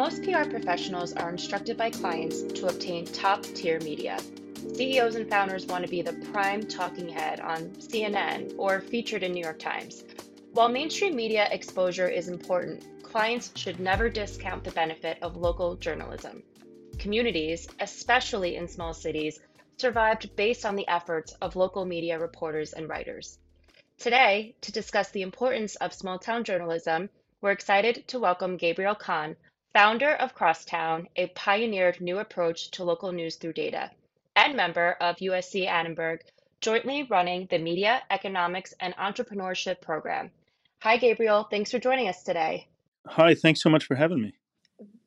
Most PR professionals are instructed by clients to obtain top tier media. CEOs and founders want to be the prime talking head on CNN or featured in New York Times. While mainstream media exposure is important, clients should never discount the benefit of local journalism. Communities, especially in small cities, survived based on the efforts of local media reporters and writers. Today, to discuss the importance of small town journalism, we're excited to welcome Gabriel Kahn, founder of Crosstown, a pioneered new approach to local news through data, and member of USC Annenberg, jointly running the Media, Economics, and Entrepreneurship program. Hi, Gabriel. Thanks for joining us today. Hi, thanks so much for having me.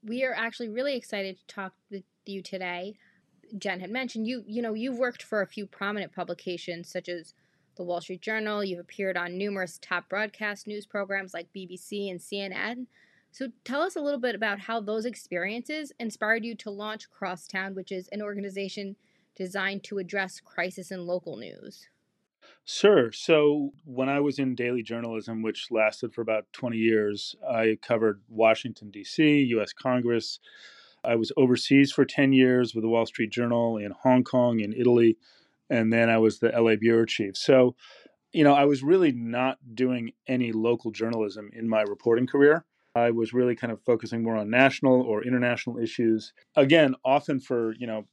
We are actually really excited to talk with you today. Jenn had mentioned you, you know, you've worked for a few prominent publications such as the Wall Street Journal. You've appeared on numerous top broadcast news programs like BBC and CNN. So tell us a little bit about how those experiences inspired you to launch Crosstown, which is an organization designed to address crisis in local news. Sure. So when I was in daily journalism, which lasted for about 20 years, I covered Washington, D.C., U.S. Congress. I was overseas for 10 years with the Wall Street Journal in Hong Kong, in Italy, and then I was the LA bureau chief. So, you know, I was really not doing any local journalism in my reporting career. I was really kind of focusing more on national or international issues. Again, often for, you know,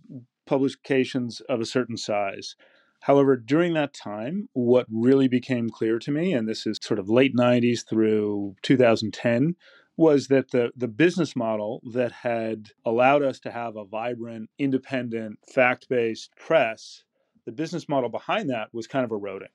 publications of a certain size. However, during that time, what really became clear to me, and this is sort of late 90s through 2010, was that the, the business model that had allowed us to have a vibrant, independent, fact based press, the business model behind that was kind of eroding.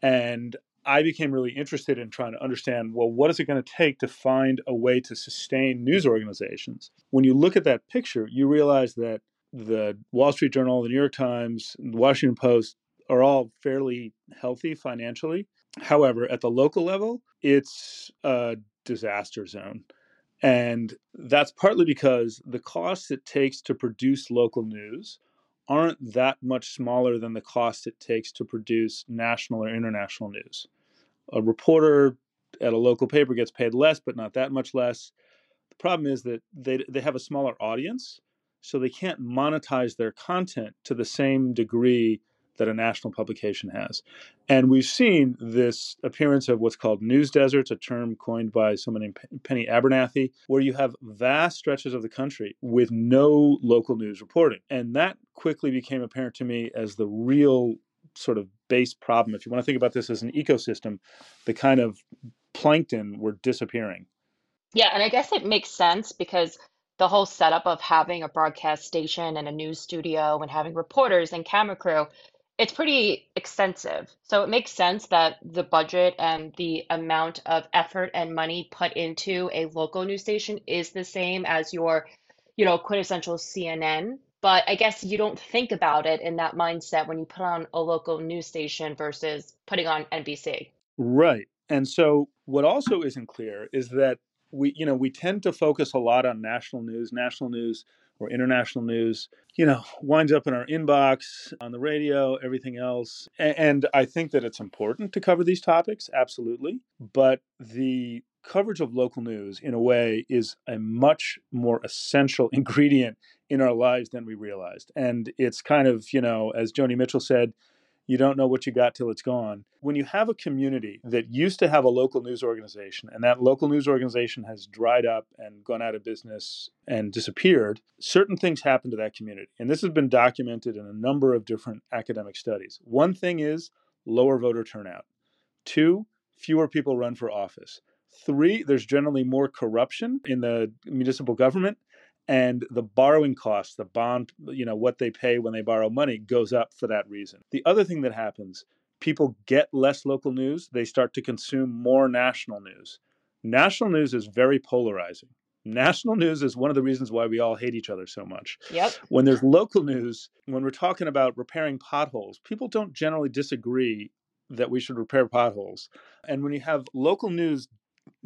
And I became really interested in trying to understand well, what is it going to take to find a way to sustain news organizations? When you look at that picture, you realize that the Wall Street Journal, the New York Times, the Washington Post are all fairly healthy financially. However, at the local level, it's a disaster zone. And that's partly because the costs it takes to produce local news aren't that much smaller than the cost it takes to produce national or international news. A reporter at a local paper gets paid less, but not that much less. The problem is that they, they have a smaller audience, so they can't monetize their content to the same degree that a national publication has. And we've seen this appearance of what's called news deserts, a term coined by someone named Penny Abernathy, where you have vast stretches of the country with no local news reporting. And that quickly became apparent to me as the real sort of base problem. If you want to think about this as an ecosystem, the kind of plankton were disappearing. Yeah, and I guess it makes sense because the whole setup of having a broadcast station and a news studio and having reporters and camera crew it's pretty extensive. So it makes sense that the budget and the amount of effort and money put into a local news station is the same as your, you know, quintessential CNN. But I guess you don't think about it in that mindset when you put on a local news station versus putting on NBC. Right. And so what also isn't clear is that we, you know, we tend to focus a lot on national news. National news or international news, you know, winds up in our inbox, on the radio, everything else. And I think that it's important to cover these topics, absolutely. But the coverage of local news, in a way, is a much more essential ingredient in our lives than we realized. And it's kind of, you know, as Joni Mitchell said, you don't know what you got till it's gone. When you have a community that used to have a local news organization and that local news organization has dried up and gone out of business and disappeared, certain things happen to that community. And this has been documented in a number of different academic studies. One thing is lower voter turnout. Two, fewer people run for office. Three, there's generally more corruption in the municipal government and the borrowing costs the bond you know what they pay when they borrow money goes up for that reason. The other thing that happens people get less local news they start to consume more national news. National news is very polarizing. National news is one of the reasons why we all hate each other so much. Yep. When there's local news when we're talking about repairing potholes people don't generally disagree that we should repair potholes. And when you have local news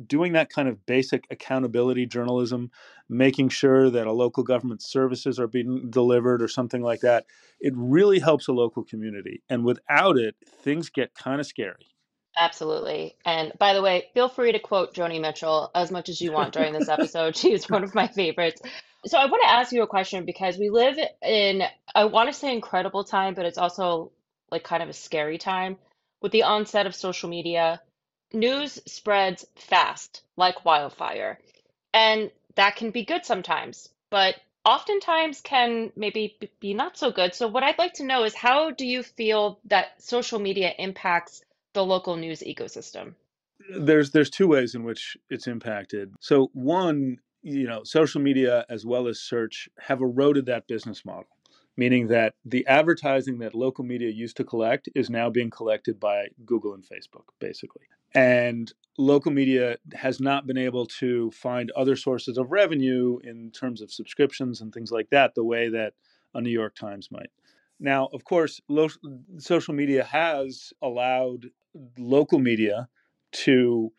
doing that kind of basic accountability journalism, making sure that a local government services are being delivered or something like that, it really helps a local community. And without it, things get kind of scary. Absolutely. And by the way, feel free to quote Joni Mitchell as much as you want during this episode. She's one of my favorites. So I want to ask you a question because we live in, I want to say incredible time, but it's also like kind of a scary time. With the onset of social media, news spreads fast, like wildfire. And that can be good sometimes, but oftentimes can maybe be not so good. So what I'd like to know is how do you feel that social media impacts the local news ecosystem? there's there's two ways in which it's impacted. So one, you know, social media as well as search have eroded that business model, meaning that the advertising that local media used to collect is now being collected by Google and Facebook, basically. And local media has not been able to find other sources of revenue in terms of subscriptions and things like that, the way that a New York Times might. Now, of course, lo- social media has allowed local media to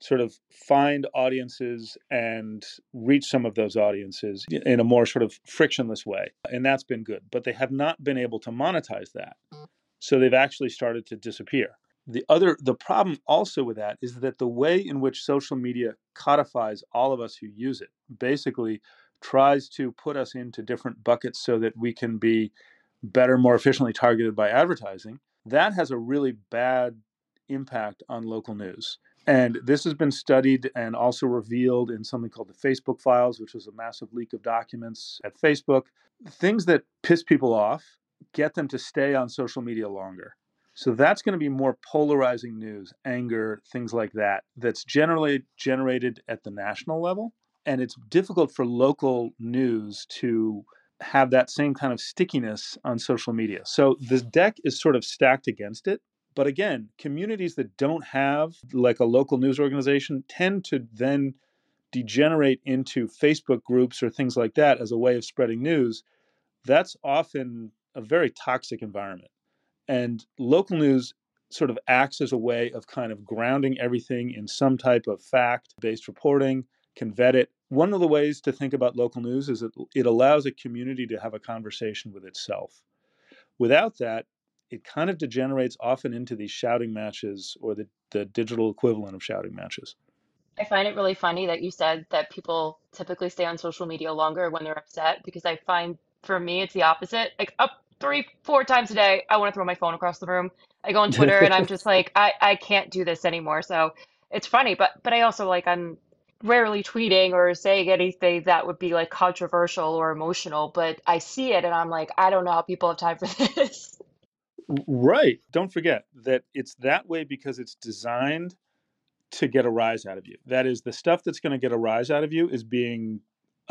sort of find audiences and reach some of those audiences in a more sort of frictionless way. And that's been good. But they have not been able to monetize that. So they've actually started to disappear. The other the problem also with that is that the way in which social media codifies all of us who use it basically tries to put us into different buckets so that we can be better, more efficiently targeted by advertising. That has a really bad impact on local news. And this has been studied and also revealed in something called the Facebook files, which was a massive leak of documents at Facebook. Things that piss people off get them to stay on social media longer. So that's going to be more polarizing news, anger, things like that, that's generally generated at the national level. And it's difficult for local news to have that same kind of stickiness on social media. So the deck is sort of stacked against it but again, communities that don't have like a local news organization tend to then degenerate into Facebook groups or things like that as a way of spreading news. That's often a very toxic environment. And local news sort of acts as a way of kind of grounding everything in some type of fact based reporting, can vet it. One of the ways to think about local news is that it allows a community to have a conversation with itself. Without that, it kind of degenerates often into these shouting matches or the, the digital equivalent of shouting matches. I find it really funny that you said that people typically stay on social media longer when they're upset because I find for me it's the opposite. Like up three, four times a day, I want to throw my phone across the room. I go on Twitter and I'm just like, I, I can't do this anymore. So it's funny, but but I also like I'm rarely tweeting or saying anything that would be like controversial or emotional, but I see it and I'm like, I don't know how people have time for this. Right. Don't forget that it's that way because it's designed to get a rise out of you. That is, the stuff that's going to get a rise out of you is being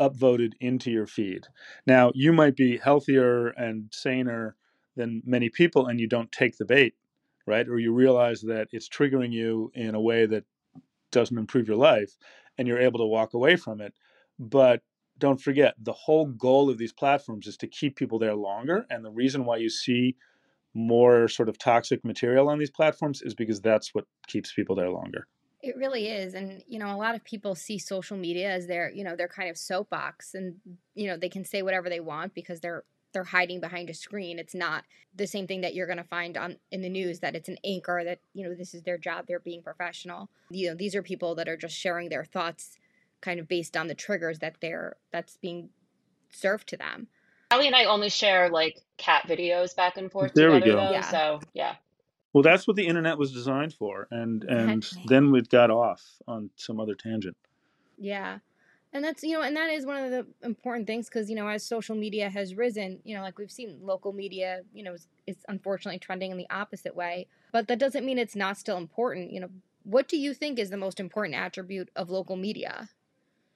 upvoted into your feed. Now, you might be healthier and saner than many people and you don't take the bait, right? Or you realize that it's triggering you in a way that doesn't improve your life and you're able to walk away from it. But don't forget, the whole goal of these platforms is to keep people there longer. And the reason why you see more sort of toxic material on these platforms is because that's what keeps people there longer. It really is. And, you know, a lot of people see social media as their, you know, their kind of soapbox and, you know, they can say whatever they want because they're they're hiding behind a screen. It's not the same thing that you're going to find on in the news that it's an anchor that, you know, this is their job, they're being professional. You know, these are people that are just sharing their thoughts kind of based on the triggers that they're that's being served to them. Ali and I only share like cat videos back and forth There we go. though, Yeah. so yeah. Well, that's what the internet was designed for, and and then we got off on some other tangent. Yeah. And that's, you know, and that is one of the important things because, you know, as social media has risen, you know, like we've seen local media, you know, is, is unfortunately trending in the opposite way. But that doesn't mean it's not still important. You know, what do you think is the most important attribute of local media?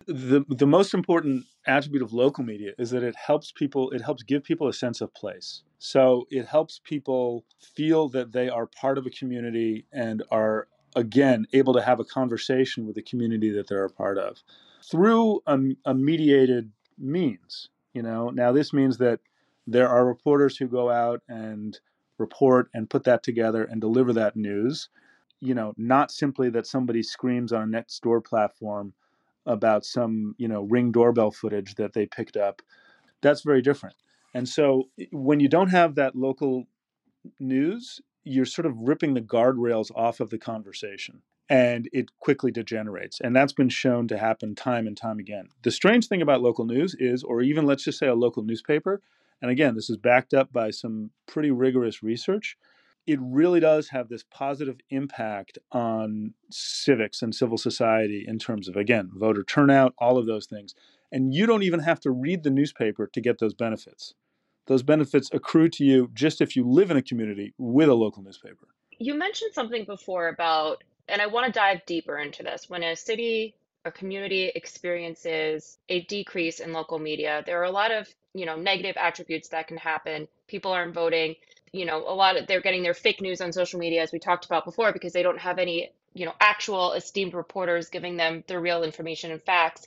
The the most important attribute of local media is that it helps people it helps give people a sense of place. So it helps people feel that they are part of a community and are again able to have a conversation with the community that they're a part of through a, a mediated means you know? Now this means that there are reporters who go out and report and put that together and deliver that news. You know not simply that somebody screams on a Nextdoor platform about some you know ring doorbell footage that they picked up that's very different and so when you don't have that local news you're sort of ripping the guardrails off of the conversation and it quickly degenerates. And that's been shown to happen time and time again. The strange thing about local news is, or even let's just say a local newspaper, and again, this is backed up by some pretty rigorous research, it really does have this positive impact on civics and civil society in terms of, again, voter turnout, all of those things. And you don't even have to read the newspaper to get those benefits. Those benefits accrue to you just if you live in a community with a local newspaper. You mentioned something before about, and I want to dive deeper into this. When a city or community experiences a decrease in local media, there are a lot of, you know, negative attributes that can happen. People aren't voting you know, a lot of they're getting their fake news on social media, as we talked about before, because they don't have any, you know, actual esteemed reporters giving them the real information and facts.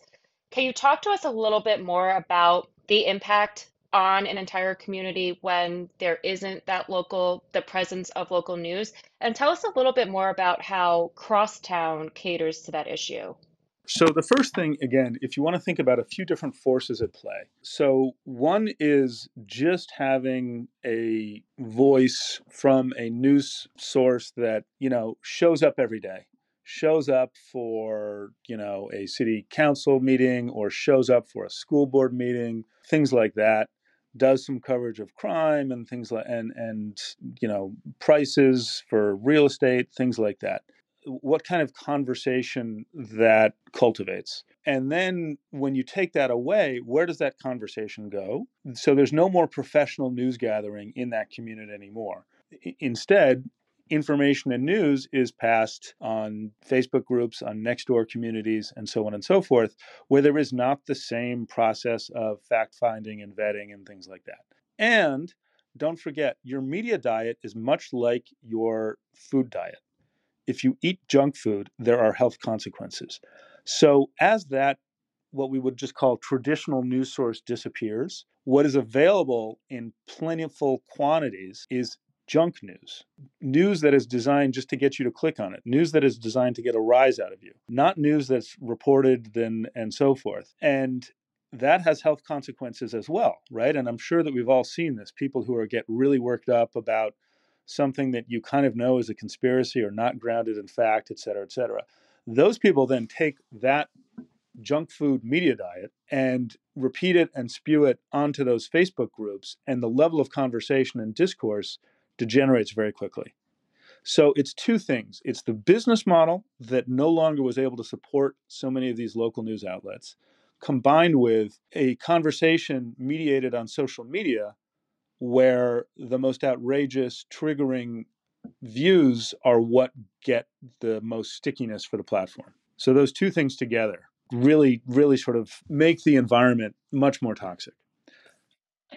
Can you talk to us a little bit more about the impact on an entire community when there isn't that local, the presence of local news? And tell us a little bit more about how Crosstown caters to that issue. So, the first thing, again, if you want to think about a few different forces at play. So, one is just having a voice from a news source that, you know, shows up every day, shows up for, you know, a city council meeting or shows up for a school board meeting, things like that does some coverage of crime and things like and and you know prices for real estate things like that what kind of conversation that cultivates. And then when you take that away, where does that conversation go? So there's no more professional news gathering in that community anymore. Instead, information and news is passed on Facebook groups, on Nextdoor communities, and so on and so forth, where there is not the same process of fact finding and vetting and things like that. And don't forget, your media diet is much like your food diet if you eat junk food, there are health consequences. So, as that, what we would just call traditional news source disappears, what is available in plentiful quantities is junk news. News that is designed just to get you to click on it. News that is designed to get a rise out of you. Not news that's reported then and so forth. And that has health consequences as well, right? And I'm sure that we've all seen this. People who are get really worked up about something that you kind of know is a conspiracy or not grounded in fact, et cetera, et cetera. Those people then take that junk food media diet and repeat it and spew it onto those Facebook groups, and the level of conversation and discourse degenerates very quickly. So it's two things it's the business model that no longer was able to support so many of these local news outlets, combined with a conversation mediated on social media where the most outrageous, triggering views are what get the most stickiness for the platform. So those two things together really, really sort of make the environment much more toxic.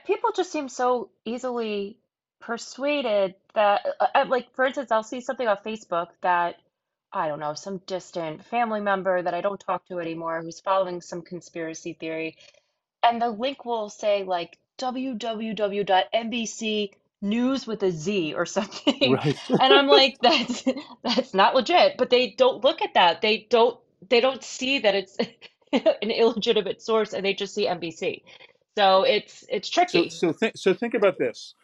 People just seem so easily persuaded that, uh, uh like, for instance, I'll see something on Facebook that I don't know, some distant family member that I don't talk to anymore who's following some conspiracy theory. And the link will say, like, www.nbc news with a Z or something. Right. and I'm like, that's that's not legit. But they don't look at that. They don't they don't see that it's an illegitimate source and they just see NBC. So it's it's tricky. So so, th- so think about this.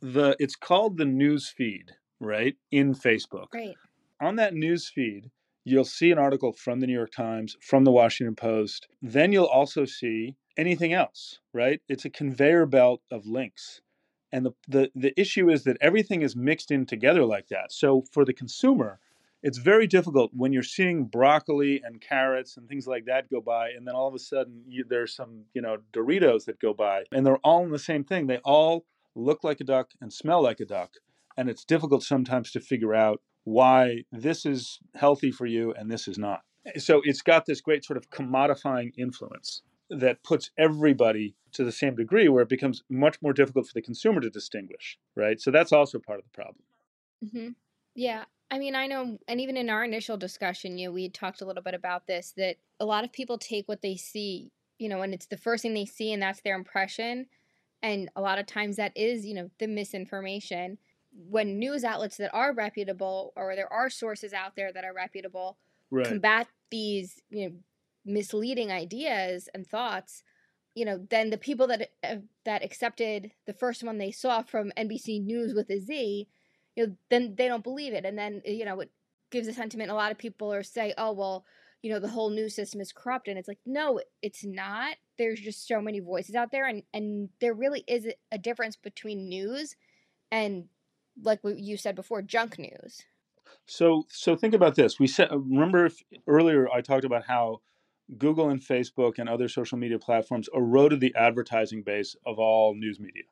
The it's called the news feed, right? In Facebook. Right. On that news feed, you'll see an article from the New York Times, from the Washington Post. Then you'll also see anything else, right? It's a conveyor belt of links. And the, the, the issue is that everything is mixed in together like that. So for the consumer, it's very difficult when you're seeing broccoli and carrots and things like that go by, and then all of a sudden you, there's some, you know, Doritos that go by, and they're all in the same thing. They all look like a duck and smell like a duck, and it's difficult sometimes to figure out why this is healthy for you and this is not. So it's got this great sort of commodifying influence that puts everybody to the same degree where it becomes much more difficult for the consumer to distinguish right? So that's also part of the problem. Mm-hmm. yeah. I mean i know and even in our initial discussion you know we talked a little bit about this that a lot of people take what they see you know and it's the first thing they see and that's their impression. And a lot of times that is you know the misinformation when news outlets that are reputable or there are sources out there that are reputable right. combat these you know misleading ideas and thoughts, you know, then the people that uh, that accepted the first one they saw from NBC News with a Z, you know, then they don't believe it. And then, you know, it gives a sentiment. A lot of people are say, oh, well, you know, the whole news system is corrupt. And it's like, no, it's not. There's just so many voices out there. And, and there really is a difference between news and, like what you said before, junk news. So, so think about this. We said, remember if, earlier I talked about how Google and Facebook and other social media platforms eroded the advertising base of all news media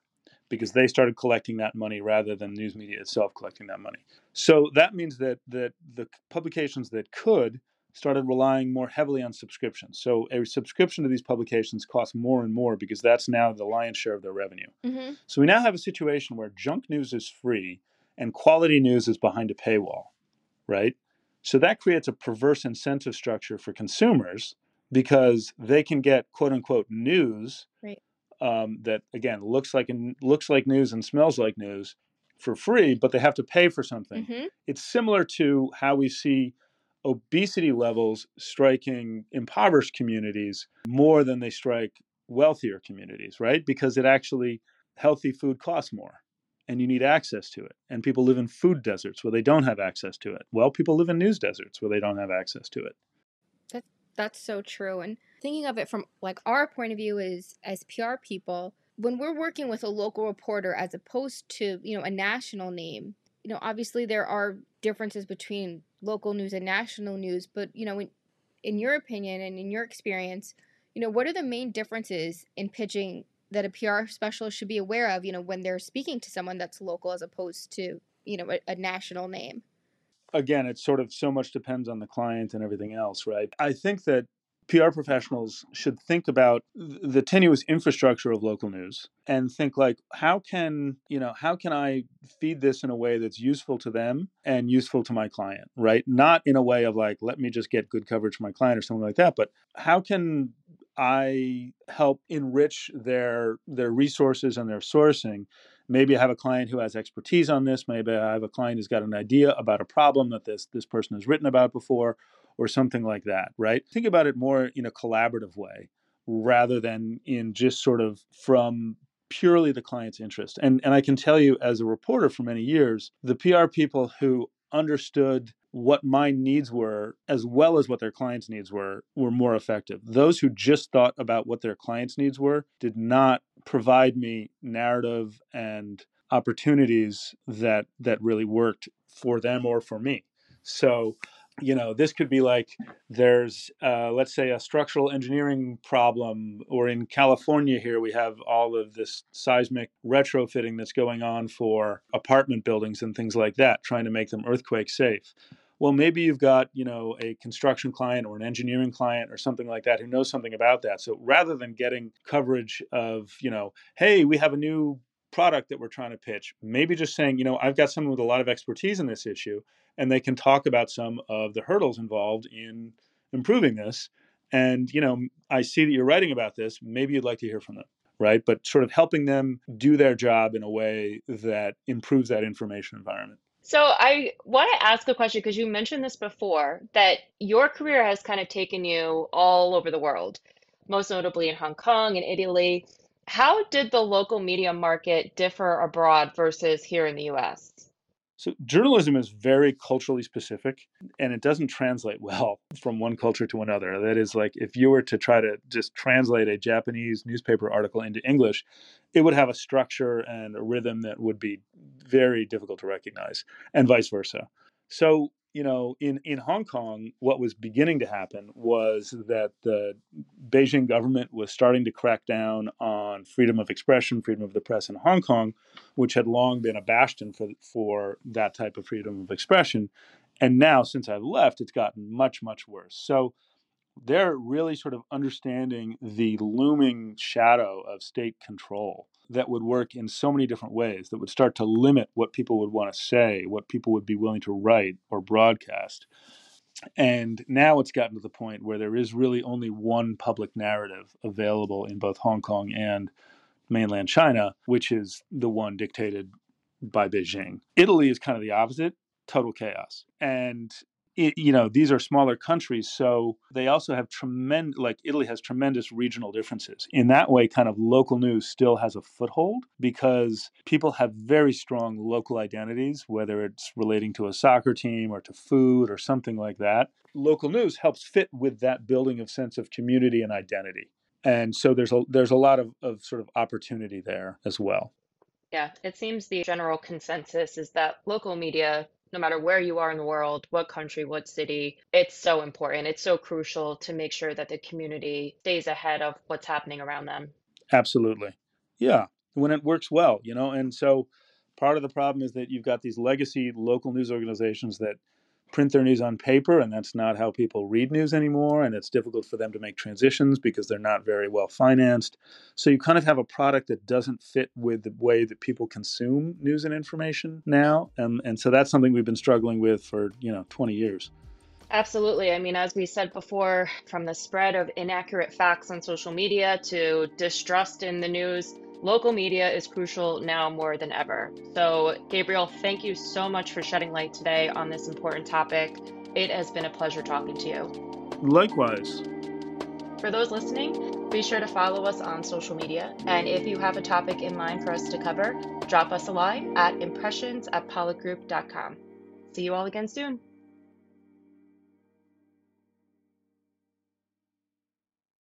because they started collecting that money rather than news media itself collecting that money. So that means that that the publications that could started relying more heavily on subscriptions. So a subscription to these publications costs more and more because that's now the lion's share of their revenue. Mm-hmm. So we now have a situation where junk news is free and quality news is behind a paywall, right? So that creates a perverse incentive structure for consumers because they can get quote unquote news right. um, that again looks like looks like news and smells like news for free, but they have to pay for something. Mm-hmm. It's similar to how we see obesity levels striking impoverished communities more than they strike wealthier communities, right? Because it actually healthy food costs more and you need access to it. And people live in food deserts where they don't have access to it. Well, people live in news deserts where they don't have access to it. That that's so true. And thinking of it from like our point of view is as PR people, when we're working with a local reporter as opposed to, you know, a national name, you know, obviously there are differences between local news and national news, but you know, in, in your opinion and in your experience, you know, what are the main differences in pitching that a PR specialist should be aware of, you know, when they're speaking to someone that's local as opposed to, you know, a, a national name? Again, it's sort of so much depends on the client and everything else, right? I think that PR professionals should think about the tenuous infrastructure of local news and think like how can you know how can i feed this in a way that's useful to them and useful to my client right not in a way of like let me just get good coverage for my client or something like that but how can I help enrich their their resources and their sourcing. Maybe I have a client who has expertise on this. Maybe I have a client who's got an idea about a problem that this this person has written about before, or something like that. Right? Think about it more in a collaborative way rather than in just sort of from purely the client's interest. And and I can tell you as a reporter for many years, the PR people who understood what my needs were as well as what their clients' needs were were more effective. Those who just thought about what their clients' needs were did not provide me narrative and opportunities that that really worked for them or for me. So you know this could be like there's uh, let's say a structural engineering problem or in california here we have all of this seismic retrofitting that's going on for apartment buildings and things like that trying to make them earthquake safe. Well maybe you've got you know a construction client or an engineering client or something like that who knows something about that. So rather than getting coverage of you know hey we have a new product that we're trying to pitch maybe just saying you know i've got someone with a lot of expertise in this issue and they can talk about some of the hurdles involved in improving this. And, you know, I see that you're writing about this. Maybe you'd like to hear from them, right? But sort of helping them do their job in a way that improves that information environment. So I want to ask a question because you mentioned this before that your career has kind of taken you all over the world, most notably in Hong Kong and Italy. How did the local media market differ abroad versus here in the US? So journalism is very culturally specific and it doesn't translate well from one culture to another. That is like if you were to try to just translate a Japanese newspaper article into English, it would have a structure and a rhythm that would be very difficult to recognize and vice versa. So you know, in, in Hong Kong, what was beginning to happen was that the Beijing government was starting to crack down on freedom of expression, freedom of the press in Hong Kong, which had long been a bastion for, for that type of freedom of expression. And now, since I've left, it's gotten much, much worse. So they're really sort of understanding the looming shadow of state control that would work in so many different ways that would start to limit what people would want to say, what people would be willing to write or broadcast. And now it's gotten to the point where there is really only one public narrative available in both Hong Kong and mainland China, which is the one dictated by Beijing. Italy is kind of the opposite total chaos. And it, you know these are smaller countries so they also have tremendous like italy has tremendous regional differences. In that way kind of local news still has a foothold because people have very strong local identities whether it's relating to a soccer team or to food or something like that. Local news helps fit with that building of sense of community and identity. And so there's a there's a lot of, of sort of opportunity there as well. Yeah it seems the general consensus is that local media no matter where you are in the world, what country, what city, it's so important. It's so crucial to make sure that the community stays ahead of what's happening around them. Absolutely. Yeah. When it works well, you know, and so part of the problem is that you've got these legacy local news organizations that print their news on paper, and that's not how people read news anymore. And it's difficult for them to make transitions because they're not very well financed. So you kind of have a product that doesn't fit with the way that people consume news and information now. And, and so that's something we've been struggling with for, you know, 20 years. Absolutely. I mean, as we said before, from the spread of inaccurate facts on social media to distrust in the news, local media is crucial now more than ever. So, Gabriel, thank you so much for shedding light today on this important topic. It has been a pleasure talking to you. Likewise. For those listening, be sure to follow us on social media. And if you have a topic in mind for us to cover, drop us a line at impressions at pollockgroup.com. See you all again soon.